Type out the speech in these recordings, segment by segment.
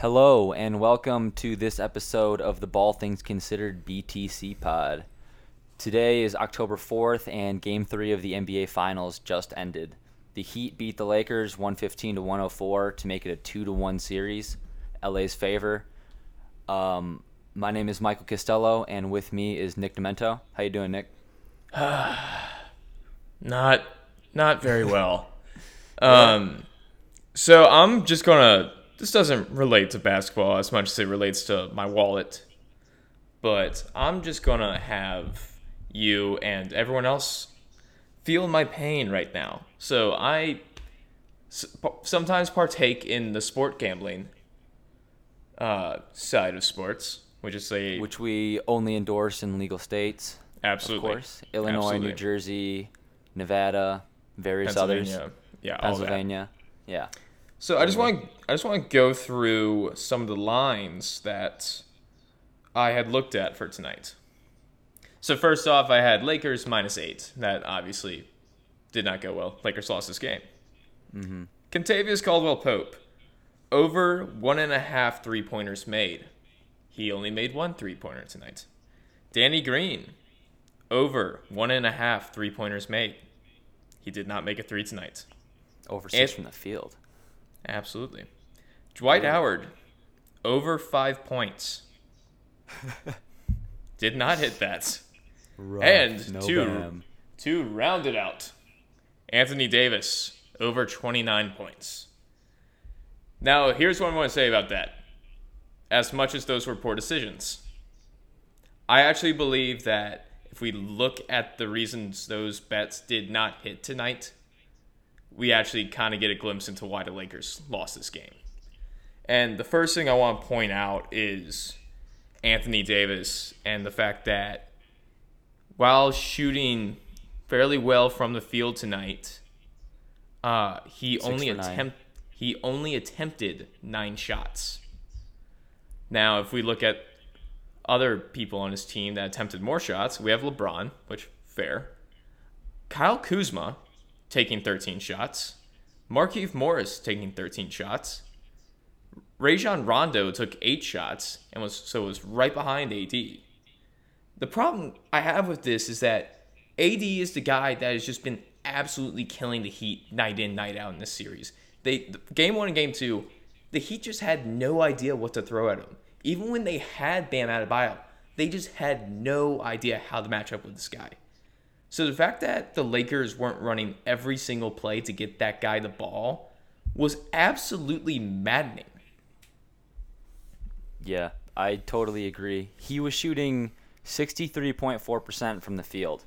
Hello and welcome to this episode of the Ball Things Considered BTC Pod. Today is October 4th and game 3 of the NBA Finals just ended. The Heat beat the Lakers 115 to 104 to make it a 2 to 1 series. LA's favor. Um, my name is Michael Costello and with me is Nick Demento. How you doing, Nick? Not not very well. um so I'm just gonna this doesn't relate to basketball as much as it relates to my wallet. But I'm just gonna have you and everyone else feel my pain right now. So I sometimes partake in the sport gambling uh, side of sports, which is a Which we only endorse in legal states, absolutely of course. Illinois, Absolutely. New Jersey, Nevada, various others. Pennsylvania, yeah, all that. Pennsylvania. Yeah. So I just want to I just want to go through some of the lines that I had looked at for tonight. So first off, I had Lakers minus eight. That obviously did not go well. Lakers lost this game. Mm-hmm. Kentavious Caldwell Pope over one and a half three pointers made. He only made one three pointer tonight. Danny Green over one and a half three pointers made. He did not make a three tonight. Over six from the field. Absolutely. Dwight Howard, over five points. Did not hit that. And no two, bam. to round it out, Anthony Davis, over 29 points. Now, here's what I want to say about that. As much as those were poor decisions, I actually believe that if we look at the reasons those bets did not hit tonight, we actually kind of get a glimpse into why the Lakers lost this game. And the first thing I want to point out is Anthony Davis and the fact that while shooting fairly well from the field tonight, uh, he only for attempt he only attempted nine shots. Now, if we look at other people on his team that attempted more shots, we have LeBron, which fair. Kyle Kuzma taking 13 shots. Markieff Morris taking 13 shots. Rajon Rondo took eight shots and was so was right behind AD. The problem I have with this is that AD is the guy that has just been absolutely killing the Heat night in night out in this series. They game one and game two, the Heat just had no idea what to throw at him. Even when they had Bam Adebayo, they just had no idea how to match up with this guy. So the fact that the Lakers weren't running every single play to get that guy the ball was absolutely maddening. Yeah, I totally agree. He was shooting 63.4% from the field,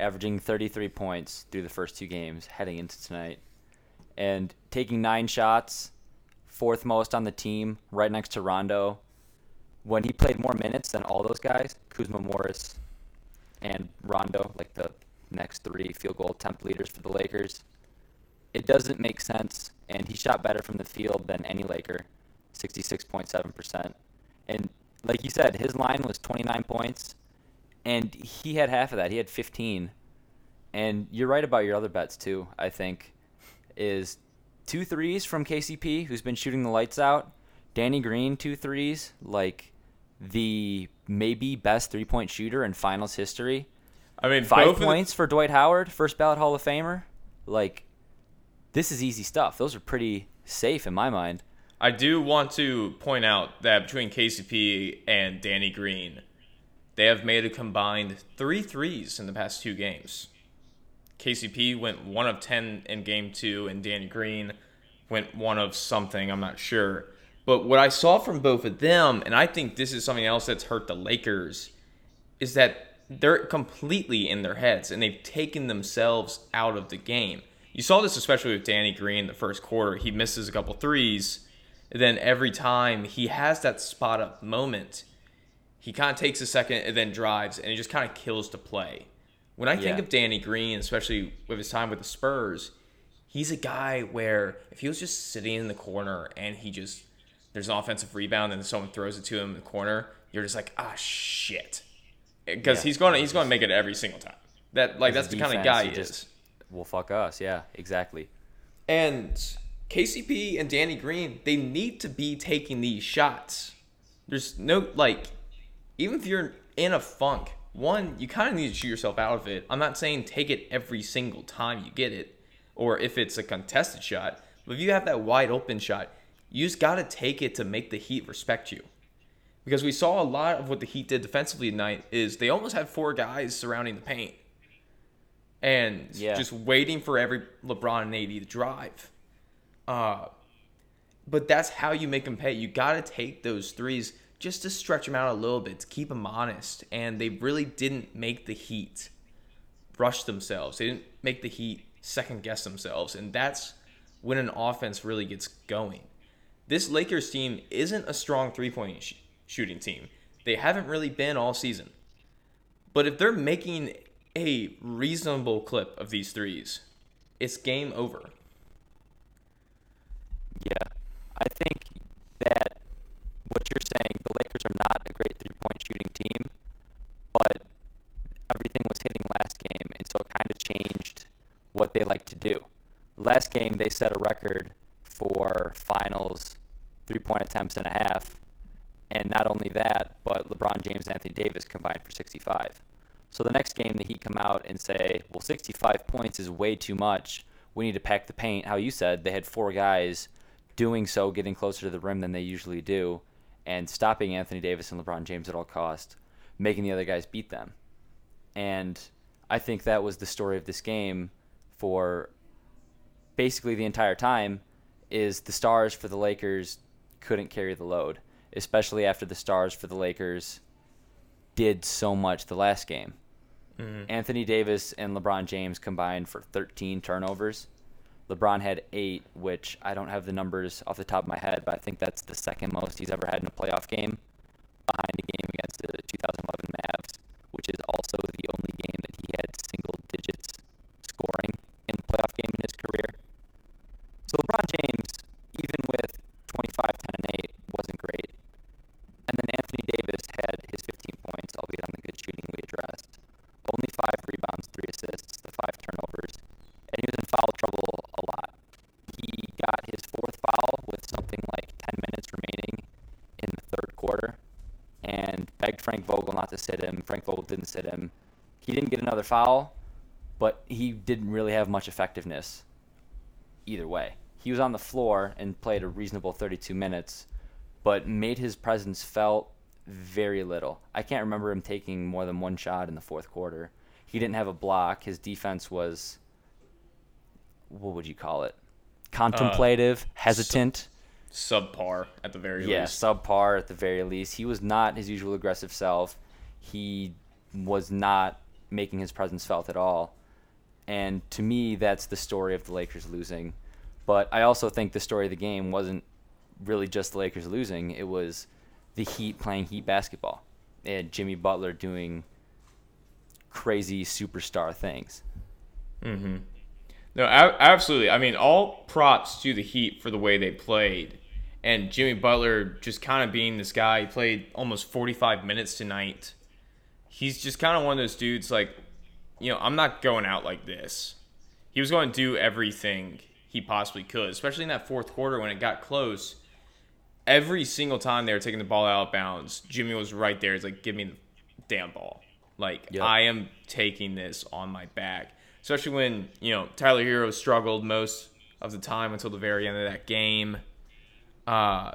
averaging 33 points through the first two games heading into tonight. And taking nine shots, fourth most on the team, right next to Rondo. When he played more minutes than all those guys, Kuzma Morris and Rondo, like the next three field goal attempt leaders for the Lakers, it doesn't make sense. And he shot better from the field than any Laker, 66.7%. And like you said, his line was 29 points, and he had half of that. He had 15. And you're right about your other bets too. I think is two threes from KCP, who's been shooting the lights out. Danny Green two threes, like the maybe best three point shooter in finals history. I mean, Five of the- points for Dwight Howard, first ballot Hall of Famer. Like this is easy stuff. Those are pretty safe in my mind. I do want to point out that between KCP and Danny Green, they have made a combined three threes in the past two games. KCP went one of 10 in game two, and Danny Green went one of something, I'm not sure. But what I saw from both of them, and I think this is something else that's hurt the Lakers, is that they're completely in their heads and they've taken themselves out of the game. You saw this especially with Danny Green in the first quarter. He misses a couple threes. And then every time he has that spot up moment, he kind of takes a second and then drives and he just kind of kills the play. When I think Yeah. of Danny Green, especially with his time with the Spurs, he's a guy where if he was just sitting in the corner and he just there's an offensive rebound and someone throws it to him in the corner, you're just like, ah shit. Because Yeah. he's gonna he's gonna make it every single time. That like that's the kind of guy he is. Well, fuck us. Yeah, exactly. And KCP and Danny Green, they need to be taking these shots. There's no like even if you're in a funk, one, you kind of need to shoot yourself out of it. I'm not saying take it every single time you get it or if it's a contested shot, but if you have that wide open shot, you just got to take it to make the Heat respect you. Because we saw a lot of what the Heat did defensively tonight is they almost had four guys surrounding the paint and Yeah. just waiting for every LeBron and AD to drive. Uh, but that's how you make them pay. You got to take those threes just to stretch them out a little bit to keep them honest. And they really didn't make the Heat rush themselves. They didn't make the Heat second guess themselves, and that's when an offense really gets going. This Lakers team isn't a strong three point sh- shooting team. They haven't really been all season. But if they're making a reasonable clip of these threes, it's game over. Yeah, I think that what you're saying, the Lakers are not a great three-point shooting team, but everything was hitting last game, and so it kind of changed what they like to do. Last game, they set a record for finals three-point attempts and a half, and not only that, but LeBron James and Anthony Davis combined for 65. So the next game, the Heat come out and say, well, 65 points is way too much. We need to pack the paint. How you said, they had four guys doing so, getting closer to the rim than they usually do, and stopping Anthony Davis and LeBron James at all cost, making the other guys beat them. And I think that was the story of this game for basically the entire time is the stars for the Lakers couldn't carry the load, especially after the stars for the Lakers did so much the last game. Mm-hmm. Anthony Davis and LeBron James combined for 13 turnovers. LeBron had eight, which I don't have the numbers off the top of my head, but I think that's the second most he's ever had in a playoff game, behind a game against the 2011 Mavs, which is also the only game that he had single digits scoring in a playoff game in his career. So LeBron James, even with 25, 10, and 8, wasn't great. And then Anthony Davis had his 15 points, albeit on the good shooting we addressed. Only five rebounds, three assists, the five turnovers, and he was in foul trouble a lot. He got his fourth foul with something like 10 minutes remaining in the third quarter and begged Frank Vogel not to sit him. Frank Vogel didn't sit him. He didn't get another foul, but he didn't really have much effectiveness either way. He was on the floor and played a reasonable 32 minutes, but made his presence felt very little. I can't remember him taking more than one shot in the fourth quarter. He didn't have a block. His defense was, what would you call it? Contemplative, uh, hesitant. Sub- subpar at the very Yeah, least. Yeah, subpar at the very least. He was not his usual aggressive self. He was not making his presence felt at all. And to me, that's the story of the Lakers losing. But I also think the story of the game wasn't really just the Lakers losing, it was the Heat playing Heat basketball and Jimmy Butler doing crazy superstar things. Mm-hmm. No, absolutely. I mean, all props to the Heat for the way they played. And Jimmy Butler just kind of being this guy. He played almost 45 minutes tonight. He's just kind of one of those dudes, like, you know, I'm not going out like this. He was going to do everything he possibly could, especially in that fourth quarter when it got close. Every single time they were taking the ball out of bounds, Jimmy was right there. He's like, give me the damn ball. Like, Yep. I am taking this on my back. Especially when, you know, Tyler Herro struggled most of the time until the very end of that game. Uh,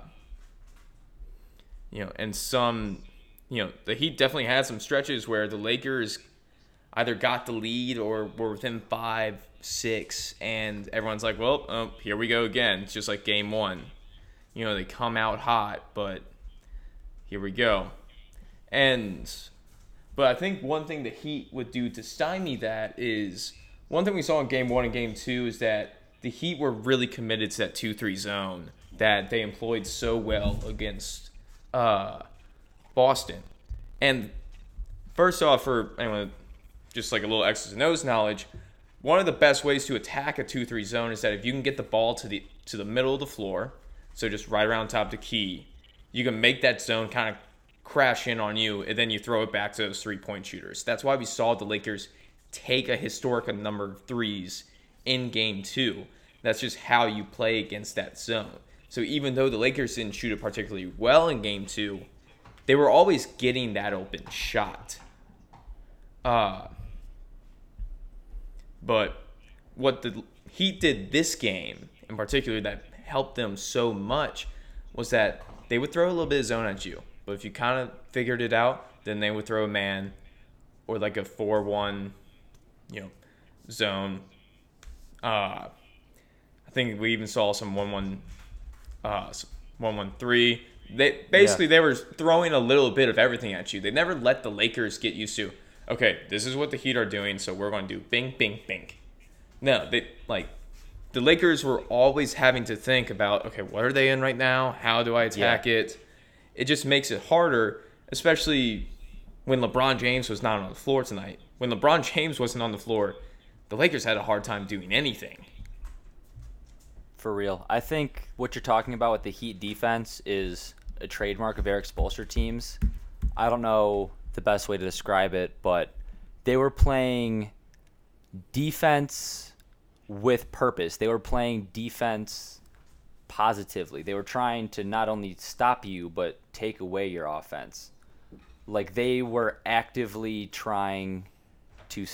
you know, and some, you know, the Heat definitely had some stretches where the Lakers either got the lead or were within five, six, and everyone's like, well, oh, here we go again. It's just like game one. You know, they come out hot, but here we go. And, but I think one thing the Heat would do to stymie that is one thing we saw in game one and game two is that the Heat were really committed to that 2 3 zone that they employed so well against uh, Boston. And first off, for anyone just like a little X's and O's knowledge, one of the best ways to attack a 2-3 zone is that if you can get the ball to the to the middle of the floor, so just right around top of the key, you can make that zone kind of crash in on you, and then you throw it back to those three-point shooters. That's why we saw the Lakers take a historic number of threes in game two. That's just how you play against that zone. So even though the Lakers didn't shoot it particularly well in game two, they were always getting that open shot. Uh, but what the Heat did this game in particular that helped them so much was that they would throw a little bit of zone at you. But if you kind of figured it out, then they would throw a man or like a 4 1, you know, zone. Uh, I think we even saw some 1 1, uh, 1 1 3. They, basically, yeah. they were throwing a little bit of everything at you. They never let the Lakers get used to, okay, this is what the Heat are doing, so we're going to do bing, bing, bing. No, they, like, the Lakers were always having to think about, okay, what are they in right now? How do I attack yeah. it? It just makes it harder, especially when LeBron James was not on the floor tonight. When LeBron James wasn't on the floor, the Lakers had a hard time doing anything. For real. I think what you're talking about with the Heat defense is a trademark of Erik Spoelstra teams. I don't know the best way to describe it, but they were playing defense with purpose. They were playing defense positively. They were trying to not only stop you, but take away your offense. Like they were actively trying to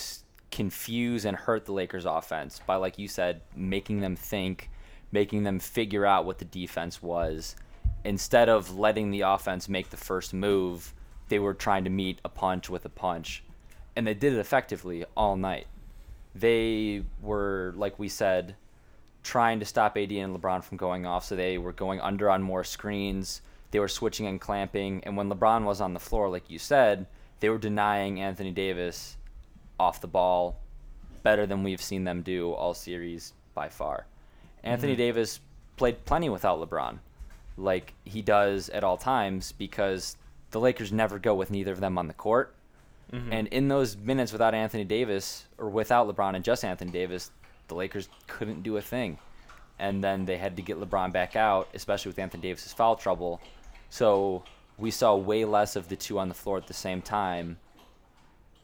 confuse and hurt the Lakers' offense by, like you said, making them think, making them figure out what the defense was. Instead of letting the offense make the first move, they were trying to meet a punch with a punch. And they did it effectively all night they were, like we said, trying to stop AD and LeBron from going off. So they were going under on more screens. They were switching and clamping. And when LeBron was on the floor, like you said, they were denying Anthony Davis off the ball better than we've seen them do all series by far. Anthony mm-hmm. Davis played plenty without LeBron, like he does at all times, because the Lakers never go with neither of them on the court. Mm-hmm. And in those minutes without Anthony Davis or without LeBron and just Anthony Davis, the Lakers couldn't do a thing. And then they had to get LeBron back out, especially with Anthony Davis's foul trouble. So we saw way less of the two on the floor at the same time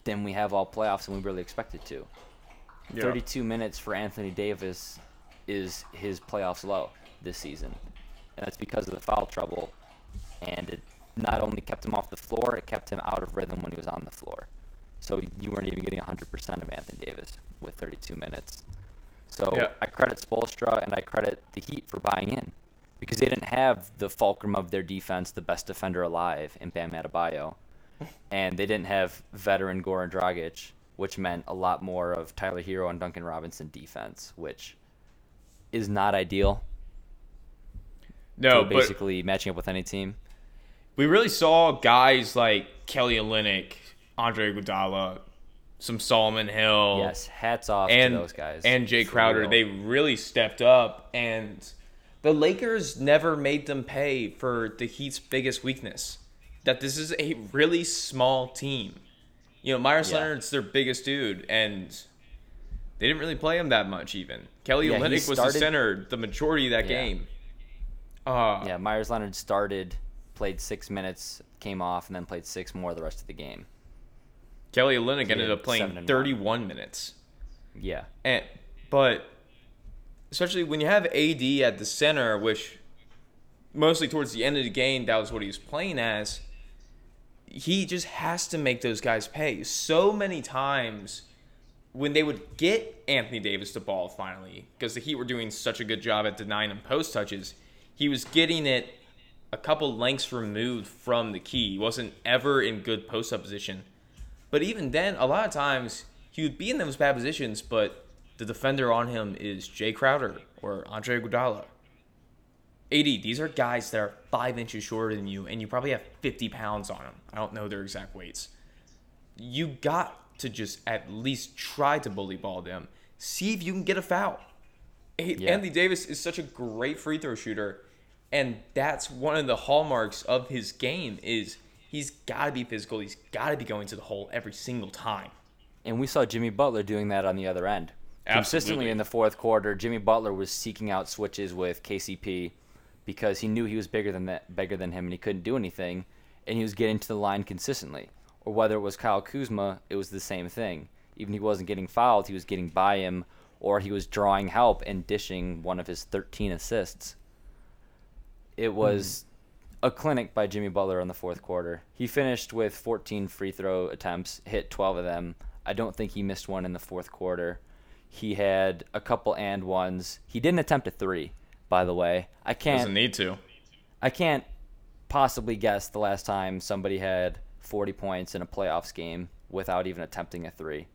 than we have all playoffs and we really expected to. Yeah. 32 minutes for Anthony Davis is his playoffs low this season. And that's because of the foul trouble. And it not only kept him off the floor, it kept him out of rhythm when he was on the floor. So you weren't even getting 100% of Anthony Davis with 32 minutes. So yeah. I credit Spoelstra and I credit the Heat for buying in because they didn't have the fulcrum of their defense, the best defender alive in Bam Adebayo, and they didn't have veteran Goran Dragic, which meant a lot more of Tyler Herro and Duncan Robinson defense, which is not ideal. No, basically matching up with any team we really saw guys like Kelly Olynyk, Andre Iguodala, some Solomon Hill. Yes, hats off and, to those guys. And Jay Crowder. They really stepped up and the Lakers never made them pay for the Heat's biggest weakness. That this is a really small team. You know, Meyers yeah. Leonard's their biggest dude, and they didn't really play him that much even. Kelly yeah, Olynyk started, was the center the majority of that yeah. game. Uh, yeah, Meyers Leonard started played six minutes, came off, and then played six more the rest of the game. Kelly Olynyk ended up playing 31 minutes. Yeah. And but especially when you have AD at the center, which mostly towards the end of the game, that was what he was playing as. He just has to make those guys pay. So many times when they would get Anthony Davis the ball finally, because the Heat were doing such a good job at denying him post touches, he was getting it a couple lengths removed from the key. He wasn't ever in good post up position. But even then, a lot of times he would be in those bad positions, but the defender on him is Jay Crowder or Andre Iguodala. AD, these are guys that are five inches shorter than you, and you probably have 50 pounds on them. I don't know their exact weights. You got to just at least try to bully ball them. See if you can get a foul. Yeah. Anthony Davis is such a great free throw shooter and that's one of the hallmarks of his game is he's got to be physical. He's got to be going to the hole every single time. And we saw Jimmy Butler doing that on the other end. Absolutely. Consistently in the fourth quarter, Jimmy Butler was seeking out switches with KCP because he knew he was bigger than that, bigger than him, and he couldn't do anything, and he was getting to the line consistently. Or whether it was Kyle Kuzma, it was the same thing. Even if he wasn't getting fouled, he was getting by him, or he was drawing help and dishing one of his 13 assists. It mm-hmm. was a clinic by Jimmy Butler in the fourth quarter. He finished with 14 free throw attempts, hit 12 of them. I don't think he missed one in the fourth quarter. He had a couple and ones. He didn't attempt a three, by the way. I can't Doesn't need to. I can't possibly guess the last time somebody had 40 points in a playoffs game without even attempting a three.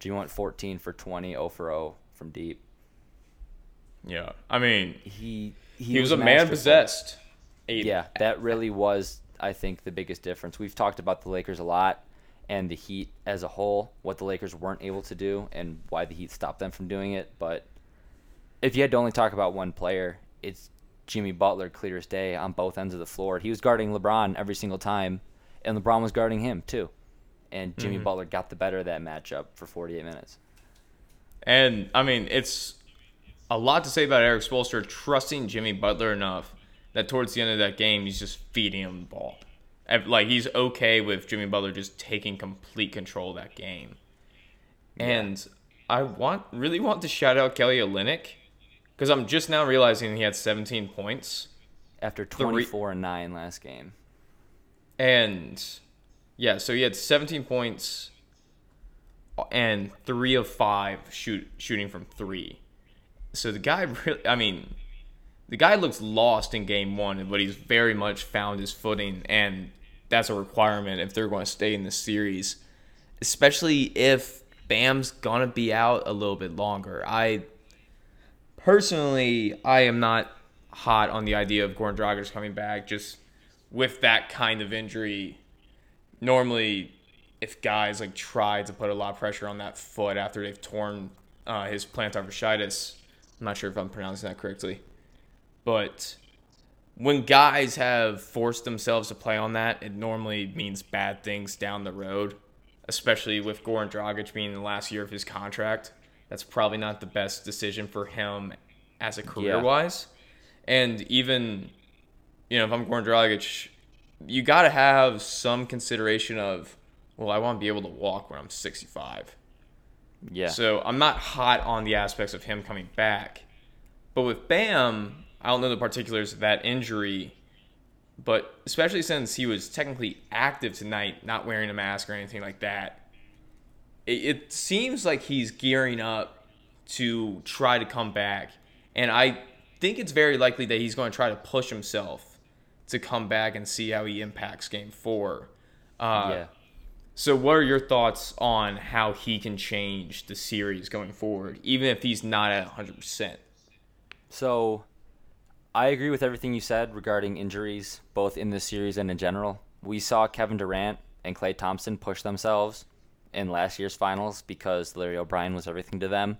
Jimmy went 14 for 20, 0 for 0 from deep. Yeah. I mean, He he, he, was, a man possessed. Eight. Yeah, that really was, I think, the biggest difference. We've talked about the Lakers a lot and the Heat as a whole, what the Lakers weren't able to do and why the Heat stopped them from doing it. But if you had to only talk about one player, it's Jimmy Butler, clear as day, on both ends of the floor. He was guarding LeBron every single time, and LeBron was guarding him too. And Jimmy Mhm. Butler got the better of that matchup for 48 minutes. And I mean, it's a lot to say about Erik Spoelstra trusting Jimmy Butler enough that towards the end of that game, he's just feeding him the ball. Like he's okay with Jimmy Butler just taking complete control of that game. And I want really want to shout out Kelly Olynyk because I'm just now realizing he had 17 points. After 24 and 9 last game. And yeah, so he had 17 points uh, and three of five shoot shooting from three. So the guy really, I mean, the guy looks lost in game one, but he's very much found his footing, and that's a requirement if they're going to stay in the series, especially if Bam's gonna be out a little bit longer. I personally, I am not hot on the idea of Goran Dragic coming back just with that kind of injury. Normally, if guys like try to put a lot of pressure on that foot after they've torn uh, his plantar fasciitis, I'm not sure if I'm pronouncing that correctly, but when guys have forced themselves to play on that, it normally means bad things down the road, especially with Goran Dragic being in the last year of his contract. That's probably not the best decision for him as a career wise. And even, you know, if I'm Goran Dragic, you got to have some consideration of, well, I want to be able to walk when I'm 65. Yeah. So I'm not hot on the aspects of him coming back. But with Bam, I don't know the particulars of that injury, but especially since he was technically active tonight, not wearing a mask or anything like that, it, it seems like he's gearing up to try to come back. And I think it's very likely that he's going to try to push himself to come back and see how he impacts game four. Uh, yeah. So, what are your thoughts on how he can change the series going forward, even if he's not at 100%? So, I agree with everything you said regarding injuries, both in this series and in general. We saw Kevin Durant and Klay Thompson push themselves in last year's finals because Larry O'Brien was everything to them,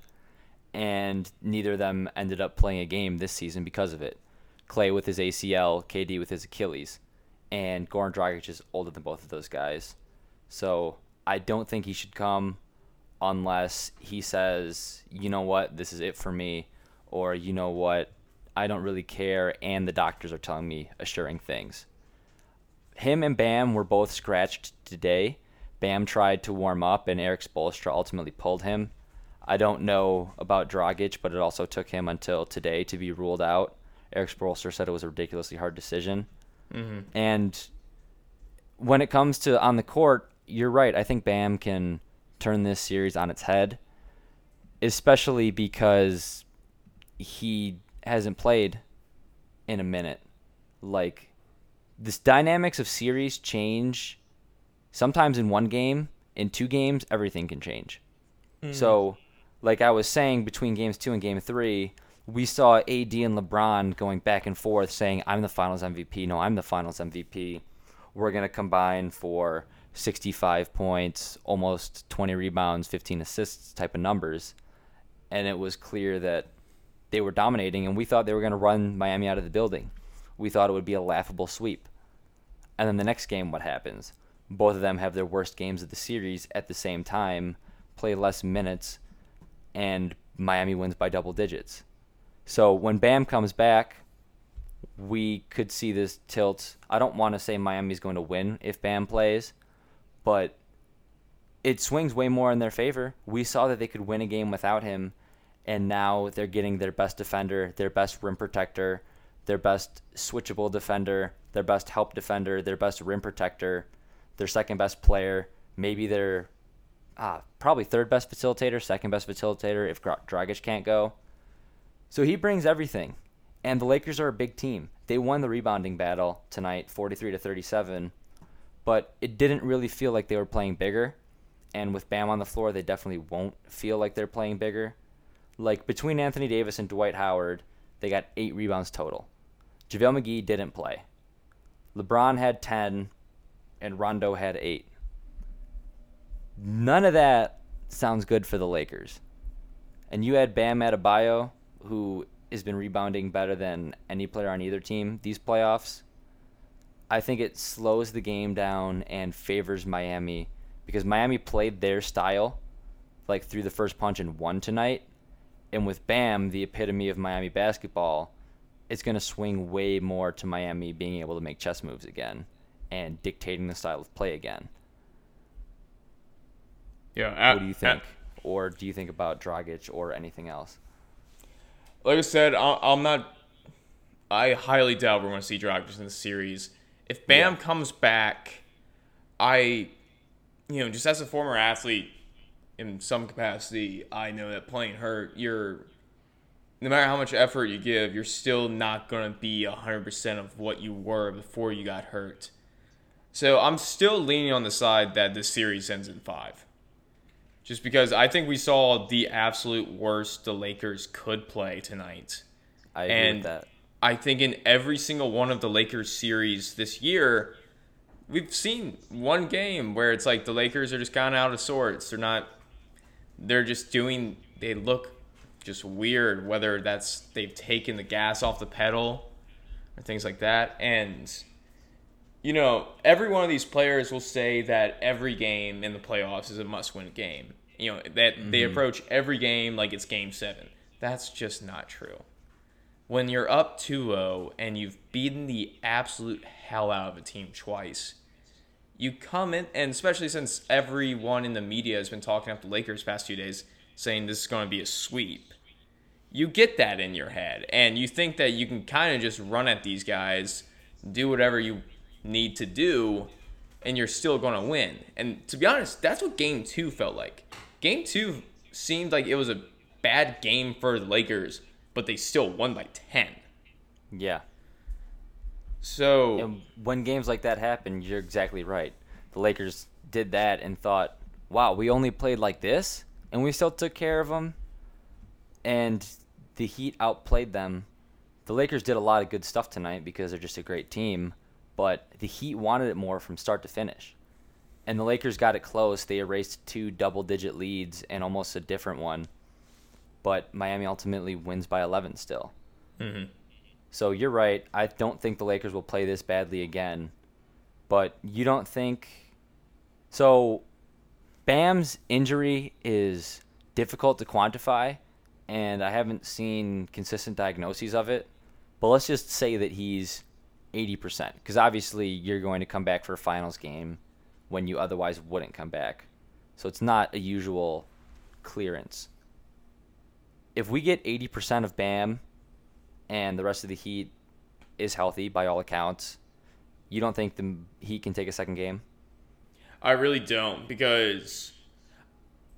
and neither of them ended up playing a game this season because of it. Klay with his ACL, KD with his Achilles, and Goran Dragic is older than both of those guys. So I don't think he should come unless he says, you know what, this is it for me, or you know what, I don't really care, and the doctors are telling me assuring things. Him and Bam were both scratched today. Bam tried to warm up, and Erik Spoelstra ultimately pulled him. I don't know about Dragic, but it also took him until today to be ruled out. Erik Spoelstra said it was a ridiculously hard decision. Mm-hmm. And when it comes to on the court, you're right. I think Bam can turn this series on its head, especially because he hasn't played in a minute. Like this dynamics of series change sometimes in one game, in two games, everything can change. Mm. So, like I was saying, between games two and game three, we saw AD and LeBron going back and forth saying, I'm the finals MVP. No, I'm the finals MVP. We're going to combine for 65 points, almost 20 rebounds, 15 assists type of numbers. And it was clear that they were dominating, and we thought they were going to run Miami out of the building. We thought it would be a laughable sweep. And then the next game, what happens? Both of them have their worst games of the series at the same time, play less minutes, and Miami wins by double digits. So when Bam comes back, we could see this tilt. I don't want to say Miami's going to win if Bam plays, but it swings way more in their favor. We saw that they could win a game without him, and now they're getting their best defender, their best rim protector, their best switchable defender, their best help defender, their best rim protector, their second best player, maybe their ah, probably third best facilitator, second best facilitator if Dragic can't go. So he brings everything. And the Lakers are a big team. They won the rebounding battle tonight, 43 to 37, but it didn't really feel like they were playing bigger. And with Bam on the floor, they definitely won't feel like they're playing bigger. Like between Anthony Davis and Dwight Howard, they got eight rebounds total. JaVale McGee didn't play. LeBron had 10, and Rondo had eight. None of that sounds good for the Lakers. And you had Bam Adebayo, who has been rebounding better than any player on either team these playoffs. I think it slows the game down and favors Miami because Miami played their style like through the first punch and won tonight. And with Bam, the epitome of Miami basketball, it's going to swing way more to Miami being able to make chess moves again and dictating the style of play again. Yeah. At, what do you think? At, or do you think about Dragic or anything else? Like I said, I'm not. I highly doubt we're going to see Dragic in the series. If Bam yeah. comes back, I, you know, just as a former athlete, in some capacity, I know that playing hurt, you're no matter how much effort you give, you're still not going to be 100% of what you were before you got hurt. So I'm still leaning on the side that this series ends in five. Just because I think we saw the absolute worst the Lakers could play tonight. I agree and with that. I think in every single one of the Lakers series this year, we've seen one game where it's like the Lakers are just kind of out of sorts. They're not. They're just doing. They look just weird. Whether that's they've taken the gas off the pedal or things like that, and you know, every one of these players will say that every game in the playoffs is a must-win game. You know, that mm-hmm. they approach every game like it's game 7. That's just not true. When you're up 2-0 and you've beaten the absolute hell out of a team twice, you come in and especially since everyone in the media has been talking up the Lakers past few days saying this is going to be a sweep. You get that in your head and you think that you can kind of just run at these guys, do whatever you need to do, and you're still going to win. And to be honest, that's what game two felt like. Game two seemed like it was a bad game for the Lakers, but they still won by 10. Yeah. So. And when games like that happen, you're exactly right. The Lakers did that and thought, wow, we only played like this, and we still took care of them. And the Heat outplayed them. The Lakers did a lot of good stuff tonight because they're just a great team but the Heat wanted it more from start to finish. And the Lakers got it close. They erased two double digit leads and almost a different one. But Miami ultimately wins by 11 still. Mm-hmm. So you're right. I don't think the Lakers will play this badly again. But you don't think. So Bam's injury is difficult to quantify, and I haven't seen consistent diagnoses of it. But let's just say that he's 80%. Because obviously you're going to come back for a finals game when you otherwise wouldn't come back. So it's not a usual clearance. If we get 80% of BAM and the rest of the Heat is healthy by all accounts, you don't think the Heat can take a second game? I really don't because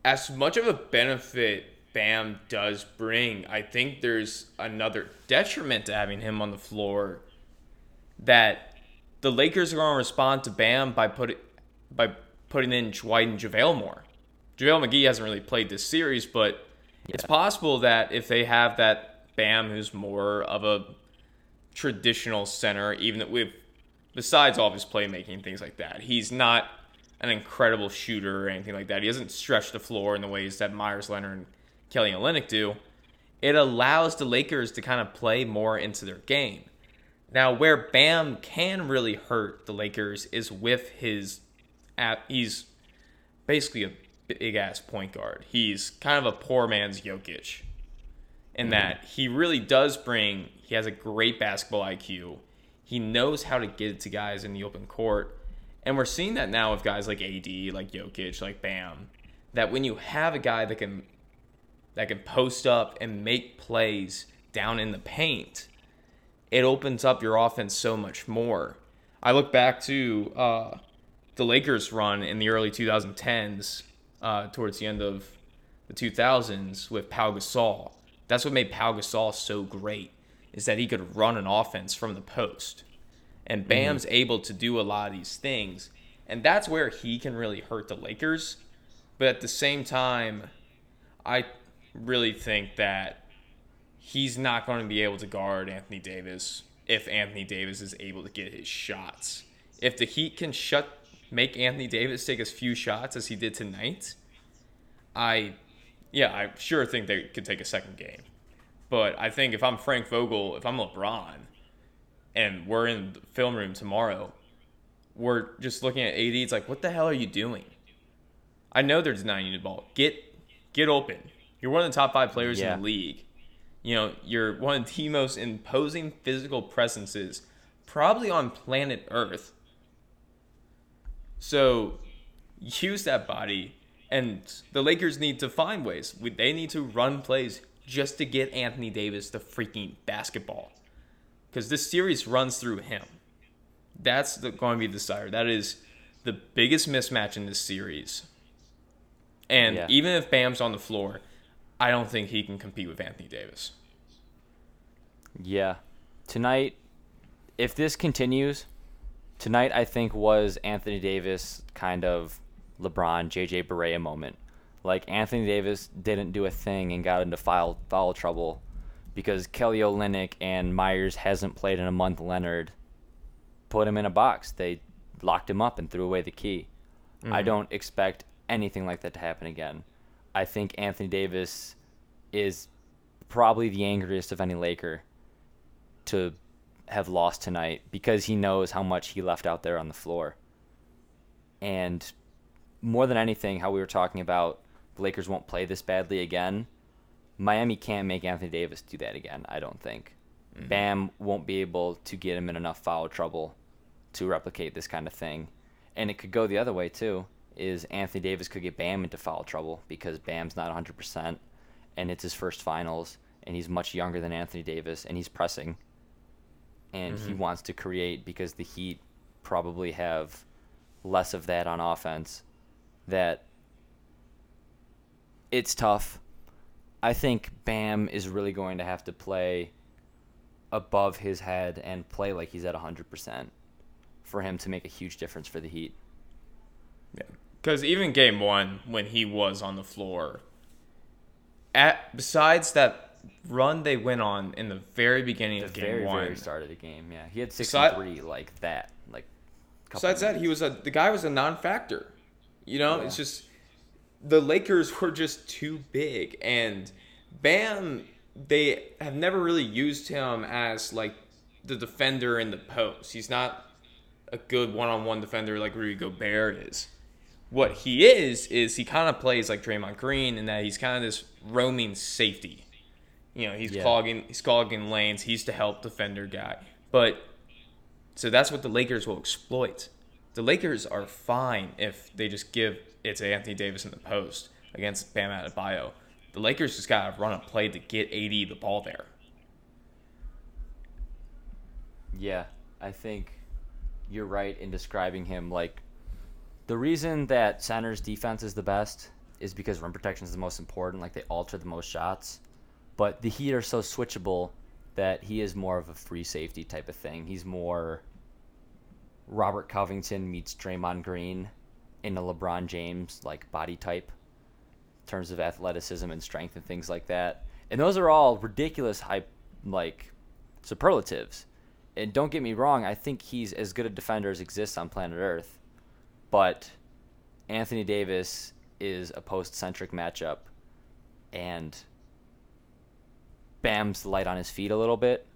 as much of a benefit Bam does bring, I think there's another detriment to having him on the floor that the Lakers are going to respond to Bam by putting by putting in Dwight and JaVale more. JaVale McGee hasn't really played this series, but yeah. it's possible that if they have that Bam who's more of a traditional center, even with besides all of his playmaking and things like that, he's not an incredible shooter or anything like that. He doesn't stretch the floor in the ways that Meyers Leonard and Kelly Olynyk do. It allows the Lakers to kind of play more into their game. Now, where Bam can really hurt the Lakers is with his. He's basically a big ass point guard. He's kind of a poor man's Jokic in mm-hmm. that he really does bring. He has a great basketball IQ. He knows how to get it to guys in the open court. And we're seeing that now with guys like AD, like Jokic, like Bam. That when you have a guy that can that can post up and make plays down in the paint, it opens up your offense so much more. I look back to uh, the Lakers run in the early 2010s, uh, towards the end of the 2000s with Pau Gasol. That's what made Pau Gasol so great, is that he could run an offense from the post. And Bam's mm-hmm. able to do a lot of these things. And that's where he can really hurt the Lakers. But at the same time, I really think that he's not going to be able to guard Anthony Davis if Anthony Davis is able to get his shots. If the Heat can shut make Anthony Davis take as few shots as he did tonight, I yeah, I sure think they could take a second game. But I think if I'm Frank Vogel, if I'm LeBron, and we're in the film room tomorrow, we're just looking at AD. It's like, what the hell are you doing? I know they're denying you the ball. Get get open. You're one of the top five players yeah. in the league. You know, you're one of the most imposing physical presences probably on planet Earth. So use that body and the Lakers need to find ways. They need to run plays just to get Anthony Davis the freaking basketball. Because this series runs through him. That's the, going to be the desire. That is the biggest mismatch in this series. And yeah. even if Bam's on the floor, I don't think he can compete with Anthony Davis. Yeah. Tonight, if this continues, tonight I think was Anthony Davis kind of LeBron, JJ Barea moment. Like Anthony Davis didn't do a thing and got into foul foul trouble because Kelly Olynyk and Meyers hasn't played in a month. Leonard put him in a box. They locked him up and threw away the key. Mm-hmm. I don't expect anything like that to happen again. I think Anthony Davis is probably the angriest of any Laker to have lost tonight because he knows how much he left out there on the floor. And more than anything, how we were talking about the Lakers won't play this badly again. Miami can't make Anthony Davis do that again, I don't think. Mm-hmm. Bam won't be able to get him in enough foul trouble to replicate this kind of thing. And it could go the other way too. Is Anthony Davis could get Bam into foul trouble because Bam's not 100% and it's his first finals and he's much younger than Anthony Davis and he's pressing and mm-hmm. he wants to create because the Heat probably have less of that on offense that it's tough. I think Bam is really going to have to play above his head and play like he's at 100% for him to make a huge difference for the Heat. Yeah. Because even game one, when he was on the floor, at besides that run they went on in the very beginning the of game very, one, very start of the game, yeah, he had sixty-three beside, like that, like. Besides that, he was a the guy was a non-factor. You know, yeah. it's just the Lakers were just too big, and Bam, they have never really used him as like the defender in the post. He's not a good one-on-one defender like Rudy Gobert is. What he is is he kind of plays like Draymond Green in that he's kind of this roaming safety. You know, he's yeah. clogging he's clogging lanes. He's the help defender guy, but so that's what the Lakers will exploit the Lakers are fine if they just give it to Anthony Davis in the post against Bam Adebayo. The Lakers just got to run a play to get AD the ball there. Yeah, I think you're right in describing him. Like, the reason that center's defense is the best is because rim protection is the most important. Like, they alter the most shots. But the Heat are so switchable that he is more of a free safety type of thing. He's more Robert Covington meets Draymond Green in a LeBron James like body type in terms of athleticism and strength and things like that. And those are all ridiculous hype like superlatives. And don't get me wrong, I think he's as good a defender as exists on planet Earth. But Anthony Davis is a post centric matchup and Bam's light on his feet a little bit.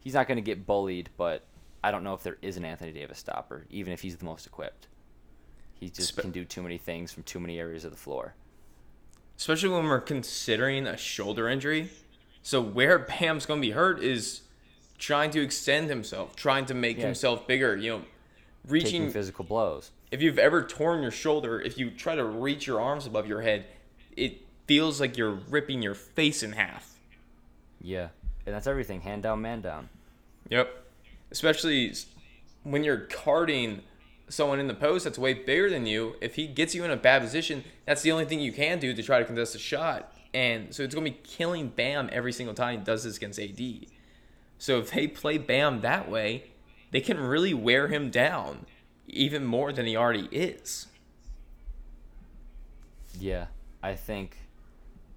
He's not going to get bullied, but I don't know if there is an Anthony Davis stopper, even if he's the most equipped. He just Spe- can do too many things from too many areas of the floor. Especially when we're considering a shoulder injury. So where Bam's going to be hurt is trying to extend himself, trying to make yeah. himself bigger. You know, reaching Taking physical blows. If you've ever torn your shoulder, if you try to reach your arms above your head, it feels like you're ripping your face in half. Yeah, and that's everything. Hand down, man down. Yep. Especially when you're carding someone in the post that's way bigger than you. If he gets you in a bad position, that's the only thing you can do to try to contest a shot. And so it's going to be killing Bam every single time he does this against AD. So if they play Bam that way, they can really wear him down even more than he already is. Yeah, I think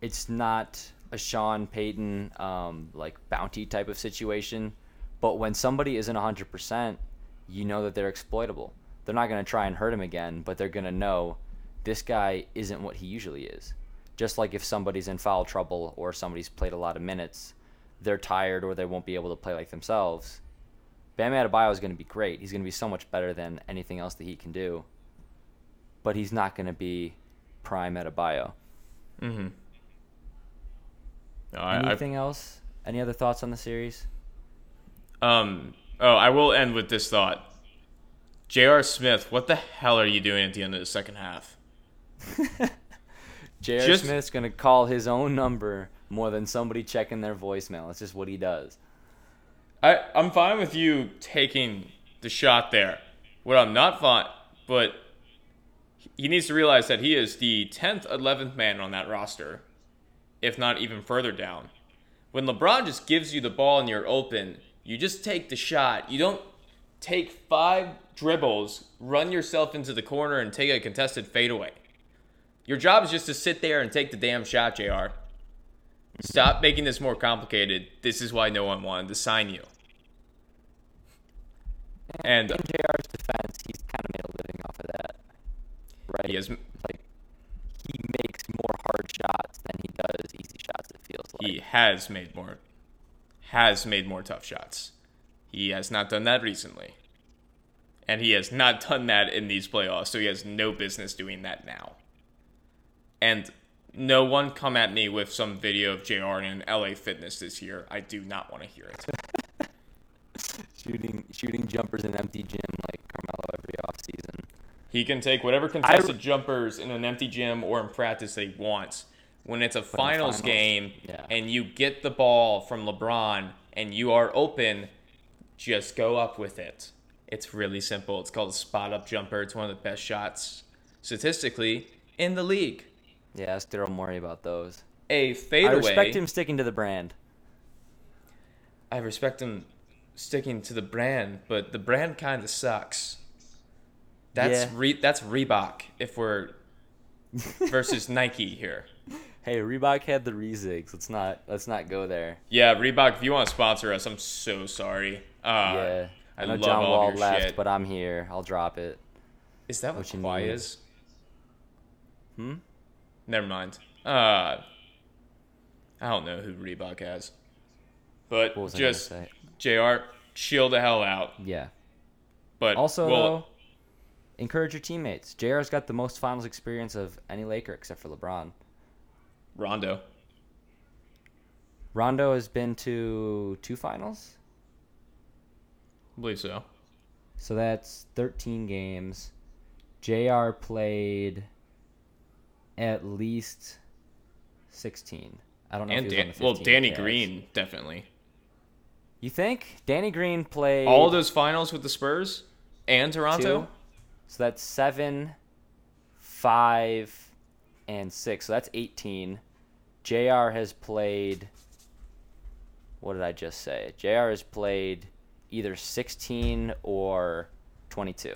it's not a Sean Payton um, like bounty type of situation, but when somebody isn't 100%, you know that they're exploitable. They're not going to try and hurt him again, but they're going to know this guy isn't what he usually is. Just like if somebody's in foul trouble or somebody's played a lot of minutes, they're tired or they won't be able to play like themselves. Bam Adebayo is going to be great. He's going to be so much better than anything else that he can do. But he's not going to be prime Adebayo. Mm-hmm. No, I, I, Anything else? Any other thoughts on the series? um. Oh, I will end with this thought. J.R. Smith, what the hell are you doing at the end of the second half? J.R. Just- Smith's going to call his own number more than somebody checking their voicemail. It's just what he does. I, I'm fine with you taking the shot there. What I'm not fine, but he needs to realize that he is the 10th, 11th man on that roster, if not even further down. When LeBron just gives you the ball and you're open, you just take the shot. You don't take five dribbles, run yourself into the corner, and take a contested fadeaway. Your job is just to sit there and take the damn shot, JR. Stop making this more complicated. This is why no one wanted to sign you. And In JR's defense, he's kind of made a living off of that. Right? he has Like, he makes more hard shots than he does easy shots, it feels like. he has made more has made more tough shots. He has not done that recently. And he has not done that in these playoffs, so he has no business doing that now. And no one come at me with some video of JR in LA Fitness this year. I do not want to hear it. Shooting, shooting jumpers in an empty gym like Carmelo every offseason. He can take whatever contested jumpers in an empty gym or in practice that he wants. When it's a finals, finals, game yeah. and you get the ball from LeBron and you are open, just go up with it. It's really simple. It's called a spot up jumper. It's one of the best shots statistically in the league. Yeah, ask Daryl Morey about those. A fadeaway. I respect him sticking to the brand. I respect him sticking to the brand, but the brand kind of sucks. That's Yeah. re- that's Reebok if we're versus Nike here. Hey, Reebok had the Rezigs. Let's not let's not go there. Yeah, Reebok, if you want to sponsor us, I'm so sorry. Uh, yeah, I, I know love John all Wall left, shit. but I'm here. I'll drop it. Is that what, Kawhi need. is? Hmm. Never mind. Uh, I don't know who Reebok has, but What was just? Jr. Chill the hell out. Yeah. But Also, well, though, encourage your teammates. JR's got the most finals experience of any Laker except for LeBron. Rondo. Rondo has been to two finals, I believe so. so that's 13 games. JR played at least 16. I don't know And Dan- well, Danny Cavs. Green definitely. You think Danny Green played All those finals with the Spurs and Toronto. two? So that's seven, five, and six. So that's 18. JR has played. What did I just say? JR has played either 16 or 22.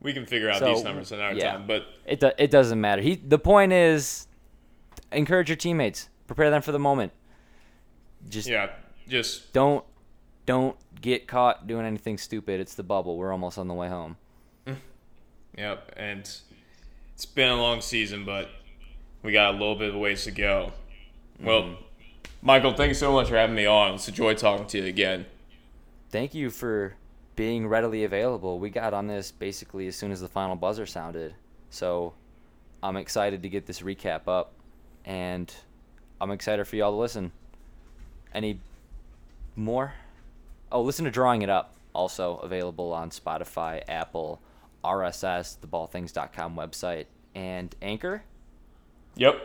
We can figure out So, these numbers another yeah. time, but It do, it doesn't matter. He the point is, encourage your teammates. Prepare them for the moment. Just yeah, just don't don't get caught doing anything stupid. It's the bubble. We're almost on the way home. Yep, and it's been a long season, but we got a little bit of a ways to go. Well, mm-hmm. Michael, thanks so much for having me on. It's a joy talking to you again. Thank you for being readily available. We got on this basically as soon as the final buzzer sounded. So I'm excited to get this recap up and I'm excited for y'all to listen. Any more? Oh, listen to Drawing It Up, also available on Spotify, Apple, RSS, the theballthings.com website, and Anchor. Yep.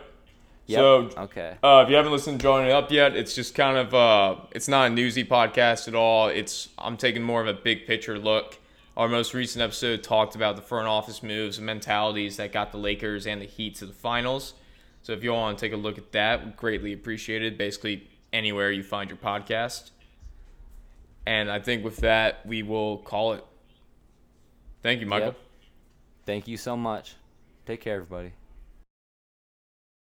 Yep. So okay. Uh, if you haven't listened to Drawing It Up yet, it's just kind of uh, it's not a newsy podcast at all. It's I'm taking more of a big picture look. Our most recent episode talked about the front office moves and mentalities that got the Lakers and the Heat to the finals. So if you all want to take a look at that, greatly appreciated. Basically anywhere you find your podcast. And I think with that, we will call it. Thank you, Michael. Yep. Thank you so much. Take care, everybody.